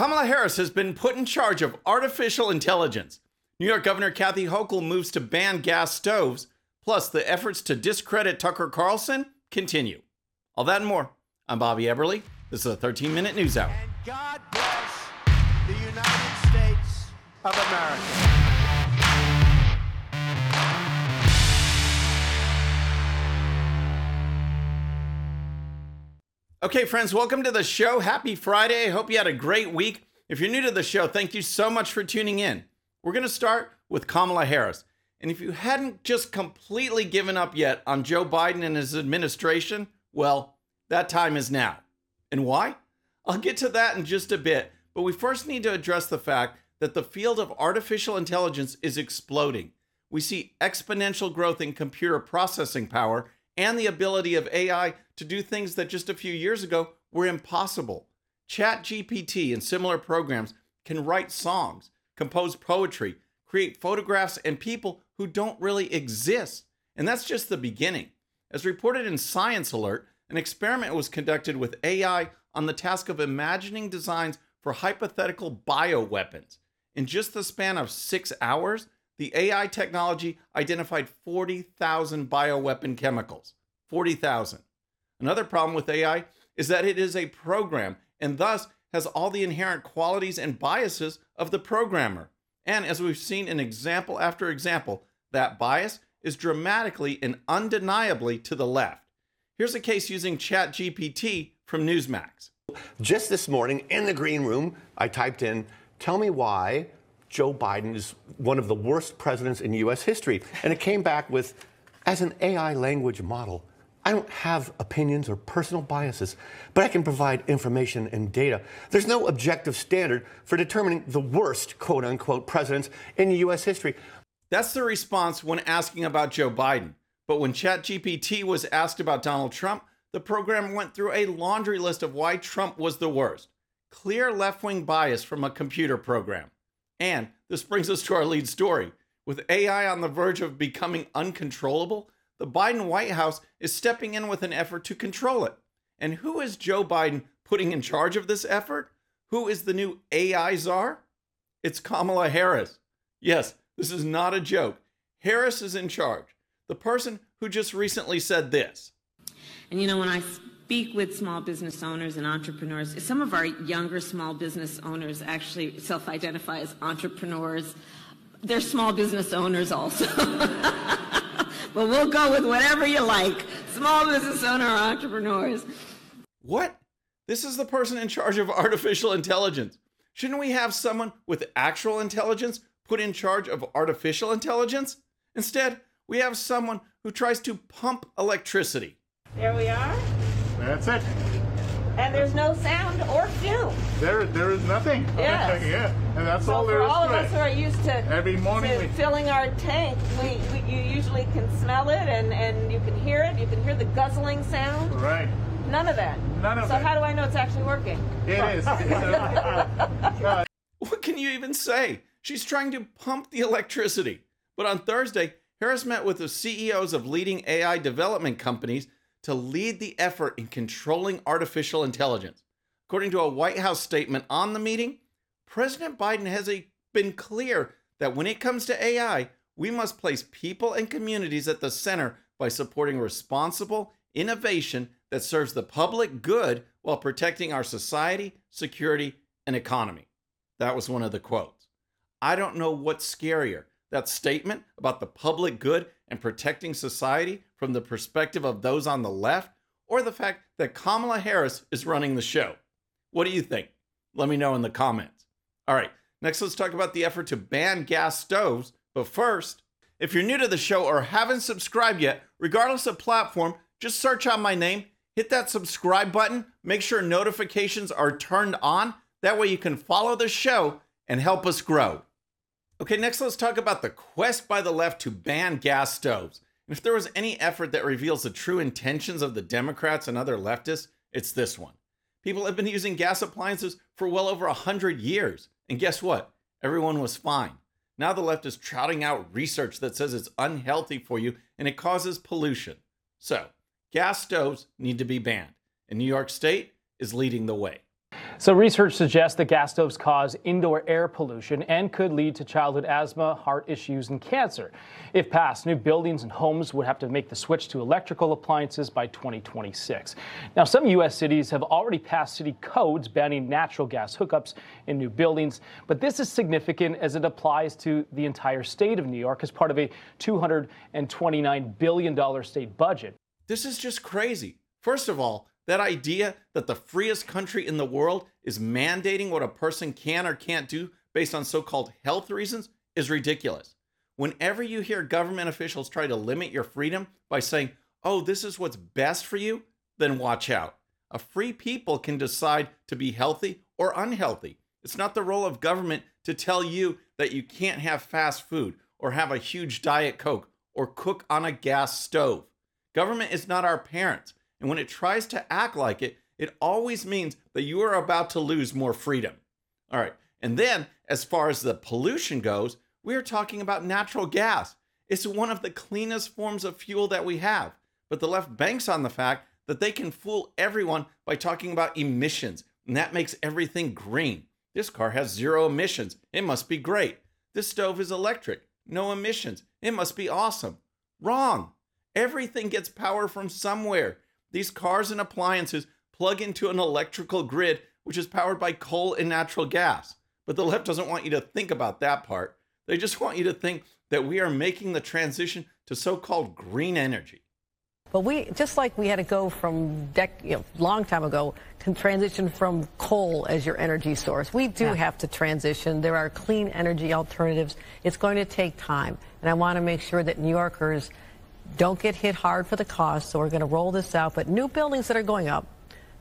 Kamala Harris has been put in charge of artificial intelligence. New York Governor Kathy Hochul moves to ban gas stoves, plus the efforts to discredit Tucker Carlson continue. All that and more. I'm Bobby Eberle. This is a 13 minute news hour. And God bless the United States of America. Okay, friends, welcome to the show. Happy Friday. I hope you had a great week. If you're new to the show, thank you so much for tuning in. We're going to start with Kamala Harris. And if you hadn't just completely given up yet on Joe Biden and his administration, well, that time is now. And why? I'll get to that in just a bit, but we first need to address the fact that the field of artificial intelligence is exploding. We see exponential growth in computer processing power and the ability of AI to do things that just a few years ago were impossible. ChatGPT and similar programs can write songs, compose poetry, create photographs, and people who don't really exist. And that's just the beginning. As reported in Science Alert, an experiment was conducted with AI on the task of imagining designs for hypothetical bioweapons. In just the span of six hours, the AI technology identified 40,000 bioweapon chemicals. 40,000. Another problem with AI is that it is a program and thus has all the inherent qualities and biases of the programmer. And as we've seen in example after example, that bias is dramatically and undeniably to the left. Here's a case using ChatGPT from Newsmax. Just this morning in the green room, I typed in, tell me why Joe Biden is one of the worst presidents in U.S. history. And it came back with, as an AI language model, I don't have opinions or personal biases, but I can provide information and data. There's no objective standard for determining the worst, quote unquote, presidents in U.S. history. That's the response when asking about Joe Biden. But when ChatGPT was asked about Donald Trump, the program went through a laundry list of why Trump was the worst. Clear left wing bias from a computer program. And this brings us to our lead story. With AI on the verge of becoming uncontrollable, the Biden White House is stepping in with an effort to control it. And who is Joe Biden putting in charge of this effort? Who is the new AI czar? It's Kamala Harris. Yes, this is not a joke. Harris is in charge. The person who just recently said this. And you know, when I speak with small business owners and entrepreneurs, some of our younger small business owners actually self identify as entrepreneurs. They're small business owners also. but we'll go with whatever you like small business owner or entrepreneurs. What? This is the person in charge of artificial intelligence. Shouldn't we have someone with actual intelligence put in charge of artificial intelligence? Instead, we have someone who tries to pump electricity. There we are. That's it. And there's no sound or fume. There, there is nothing. Yes. yeah, and that's So all for there is all of to us it. who are used to, Every morning to we- filling our tank, we, we you usually can smell it and, and you can hear it. You can hear the guzzling sound. Right. None of that. None of so that. how do I know it's actually working? It is. What can you even say? She's trying to pump the electricity. But on Thursday, Harris met with the CEOs of leading AI development companies to lead the effort in controlling artificial intelligence. According to a White House statement on the meeting, President Biden has been clear that when it comes to AI, we must place people and communities at the center by supporting responsible innovation that serves the public good while protecting our society, security, and economy. That was one of the quotes. I don't know what's scarier that statement about the public good and protecting society from the perspective of those on the left, or the fact that Kamala Harris is running the show. What do you think? Let me know in the comments. All right, next let's talk about the effort to ban gas stoves. But first, if you're new to the show or haven't subscribed yet, regardless of platform, just search out my name, hit that subscribe button, make sure notifications are turned on. That way you can follow the show and help us grow. Okay, next let's talk about the quest by the left to ban gas stoves. If there was any effort that reveals the true intentions of the Democrats and other leftists, it's this one. People have been using gas appliances for well over 100 years. And guess what? Everyone was fine. Now the left is trotting out research that says it's unhealthy for you and it causes pollution. So, gas stoves need to be banned. And New York State is leading the way. So, research suggests that gas stoves cause indoor air pollution and could lead to childhood asthma, heart issues, and cancer. If passed, new buildings and homes would have to make the switch to electrical appliances by 2026. Now, some U.S. cities have already passed city codes banning natural gas hookups in new buildings, but this is significant as it applies to the entire state of New York as part of a $229 billion state budget. This is just crazy. First of all, that idea that the freest country in the world is mandating what a person can or can't do based on so called health reasons is ridiculous. Whenever you hear government officials try to limit your freedom by saying, oh, this is what's best for you, then watch out. A free people can decide to be healthy or unhealthy. It's not the role of government to tell you that you can't have fast food or have a huge Diet Coke or cook on a gas stove. Government is not our parents. And when it tries to act like it, it always means that you are about to lose more freedom. All right. And then, as far as the pollution goes, we are talking about natural gas. It's one of the cleanest forms of fuel that we have. But the left banks on the fact that they can fool everyone by talking about emissions, and that makes everything green. This car has zero emissions. It must be great. This stove is electric. No emissions. It must be awesome. Wrong. Everything gets power from somewhere. These cars and appliances plug into an electrical grid which is powered by coal and natural gas. But the left doesn't want you to think about that part. They just want you to think that we are making the transition to so called green energy. But we, just like we had to go from dec, you know, long time ago, can transition from coal as your energy source. We do Yeah. have to transition. There are clean energy alternatives. It's going to take time, and I want to make sure that New Yorkers don't get hit hard for the cost. So we're going to roll this out. But new buildings that are going up,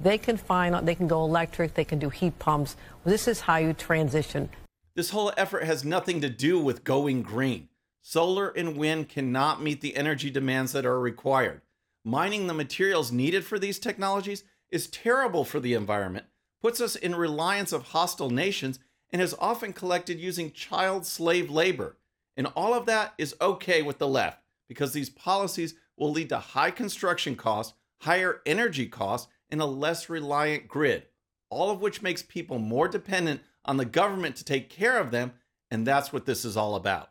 they can find, they can go electric, they can do heat pumps. This is how you transition. This whole effort has nothing to do with going green. Solar and wind cannot meet the energy demands that are required. Mining the materials needed for these technologies is terrible for the environment, puts us in reliance of hostile nations, and is often collected using child slave labor. And all of that is okay with the left because these policies will lead to high construction costs, higher energy costs, and a less reliant grid, all of which makes people more dependent on the government to take care of them. And that's what this is all about.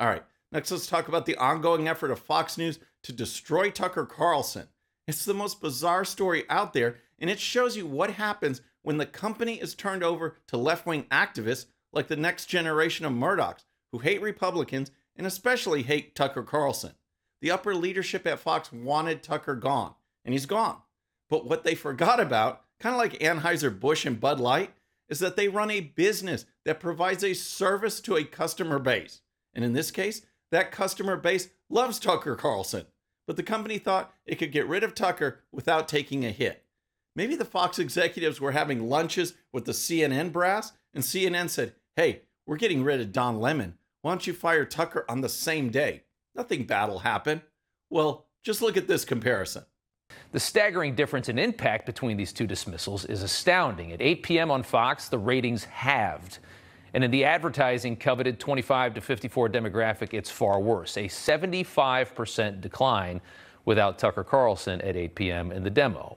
All right, next let's talk about the ongoing effort of Fox News to destroy Tucker Carlson. It's the most bizarre story out there, and it shows you what happens when the company is turned over to left wing activists like the next generation of Murdochs who hate Republicans and especially hate Tucker Carlson. The upper leadership at Fox wanted Tucker gone, and he's gone. But what they forgot about, kind of like Anheuser-Busch and Bud Light, is that they run a business that provides a service to a customer base. And in this case, that customer base loves Tucker Carlson. But the company thought it could get rid of Tucker without taking a hit. Maybe the Fox executives were having lunches with the CNN brass, and CNN said, Hey, we're getting rid of Don Lemon. Why don't you fire Tucker on the same day? Nothing bad will happen. Well, just look at this comparison. The staggering difference in impact between these two dismissals is astounding. At 8 p.m. on Fox, the ratings halved. And in the advertising coveted 25 to 54 demographic, it's far worse a 75% decline without Tucker Carlson at 8 p.m. in the demo.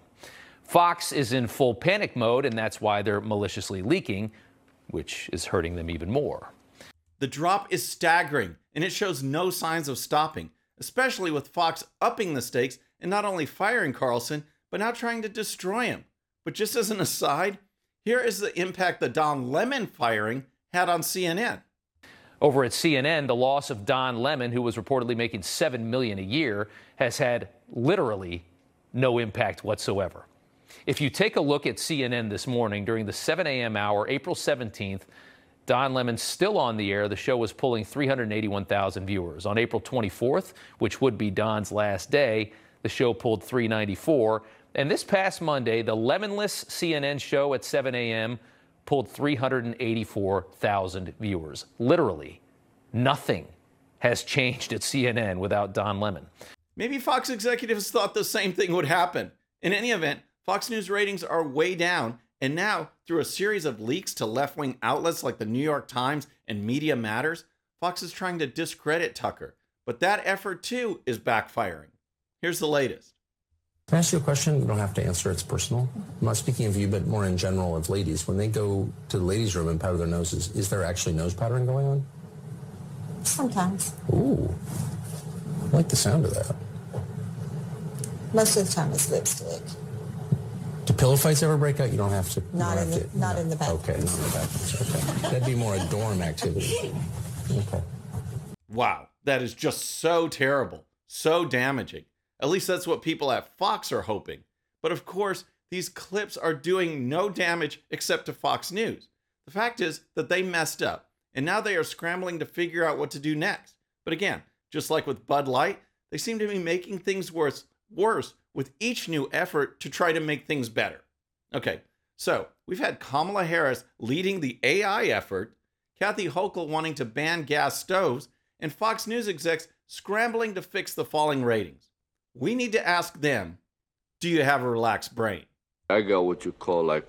Fox is in full panic mode, and that's why they're maliciously leaking, which is hurting them even more. The drop is staggering, and it shows no signs of stopping, especially with Fox upping the stakes and not only firing Carlson, but now trying to destroy him. But just as an aside, here is the impact the Don Lemon firing had on CNN. Over at CNN, the loss of Don Lemon, who was reportedly making 7 million a year, has had literally no impact whatsoever. If you take a look at CNN this morning during the 7 a.m. hour, April 17th, Don Lemon's still on the air. The show was pulling 381,000 viewers. On April 24th, which would be Don's last day, the show pulled 394. And this past Monday, the Lemonless CNN show at 7 a.m. pulled 384,000 viewers. Literally, nothing has changed at CNN without Don Lemon. Maybe Fox executives thought the same thing would happen. In any event, Fox News ratings are way down, and now, through a series of leaks to left wing outlets like the New York Times and Media Matters, Fox is trying to discredit Tucker. But that effort, too, is backfiring. Here's the latest. Can I ask you a question? You don't have to answer. It's personal. I'm not speaking of you, but more in general of ladies. When they go to the ladies' room and powder their noses, is there actually nose powdering going on? Sometimes. Ooh. I like the sound of that. Most of the time it's lipstick. Do pillow fights ever break out? You don't have to. you Not don't in have the to- not in the bathroom. Okay, not in the bathrooms. Okay. That'd be more a dorm activity. Okay. Wow, that is just so terrible, so damaging. At least that's what people at Fox are hoping. But of course, these clips are doing no damage except to Fox News. The fact is that they messed up, and now they are scrambling to figure out what to do next. But again, just like with Bud Light, they seem to be making things worse, worse with each new effort to try to make things better. Okay, so we've had Kamala Harris leading the AI effort, Kathy Hochul wanting to ban gas stoves, and Fox News execs scrambling to fix the falling ratings. We need to ask them do you have a relaxed brain? I got what you call like,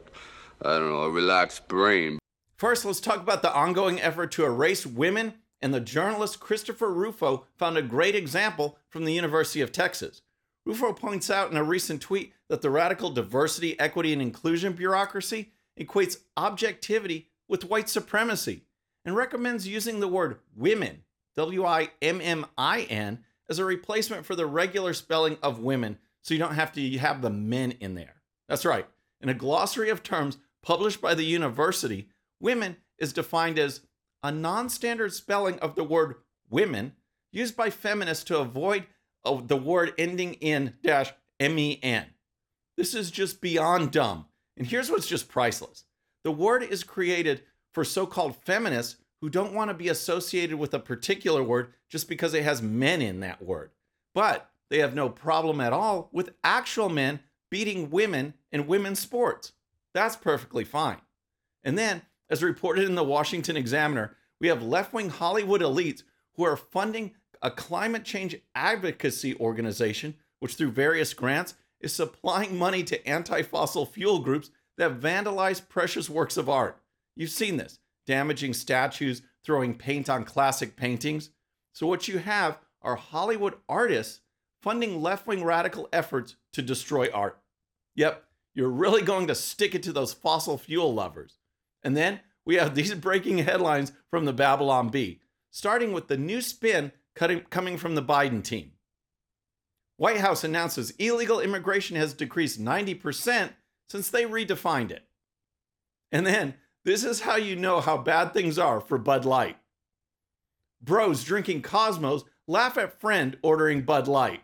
I don't know, a relaxed brain. First, let's talk about the ongoing effort to erase women, and the journalist Christopher Rufo found a great example from the University of Texas. Rufo points out in a recent tweet that the radical diversity, equity, and inclusion bureaucracy equates objectivity with white supremacy and recommends using the word women, W I M M I N, as a replacement for the regular spelling of women so you don't have to have the men in there. That's right. In a glossary of terms published by the university, women is defined as a non standard spelling of the word women used by feminists to avoid uh, the word ending in dash men. This is just beyond dumb. And here's what's just priceless the word is created for so called feminists who don't want to be associated with a particular word just because it has men in that word. But they have no problem at all with actual men beating women in women's sports. That's perfectly fine. And then, as reported in the Washington Examiner, we have left wing Hollywood elites who are funding a climate change advocacy organization, which through various grants is supplying money to anti fossil fuel groups that vandalize precious works of art. You've seen this damaging statues, throwing paint on classic paintings. So, what you have are Hollywood artists funding left wing radical efforts to destroy art. Yep, you're really going to stick it to those fossil fuel lovers. And then we have these breaking headlines from the Babylon Bee, starting with the new spin coming from the Biden team. White House announces illegal immigration has decreased 90% since they redefined it. And then this is how you know how bad things are for Bud Light. Bros drinking Cosmos laugh at friend ordering Bud Light.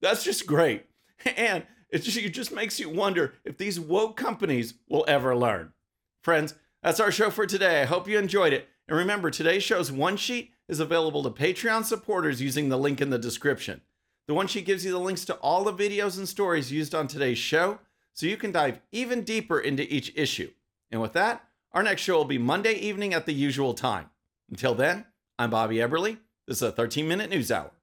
That's just great. And it just, it just makes you wonder if these woke companies will ever learn. Friends, that's our show for today. I hope you enjoyed it. And remember, today's show's one sheet is available to Patreon supporters using the link in the description. The one sheet gives you the links to all the videos and stories used on today's show, so you can dive even deeper into each issue. And with that, our next show will be Monday evening at the usual time. Until then, I'm Bobby Eberle. This is a 13 minute news hour.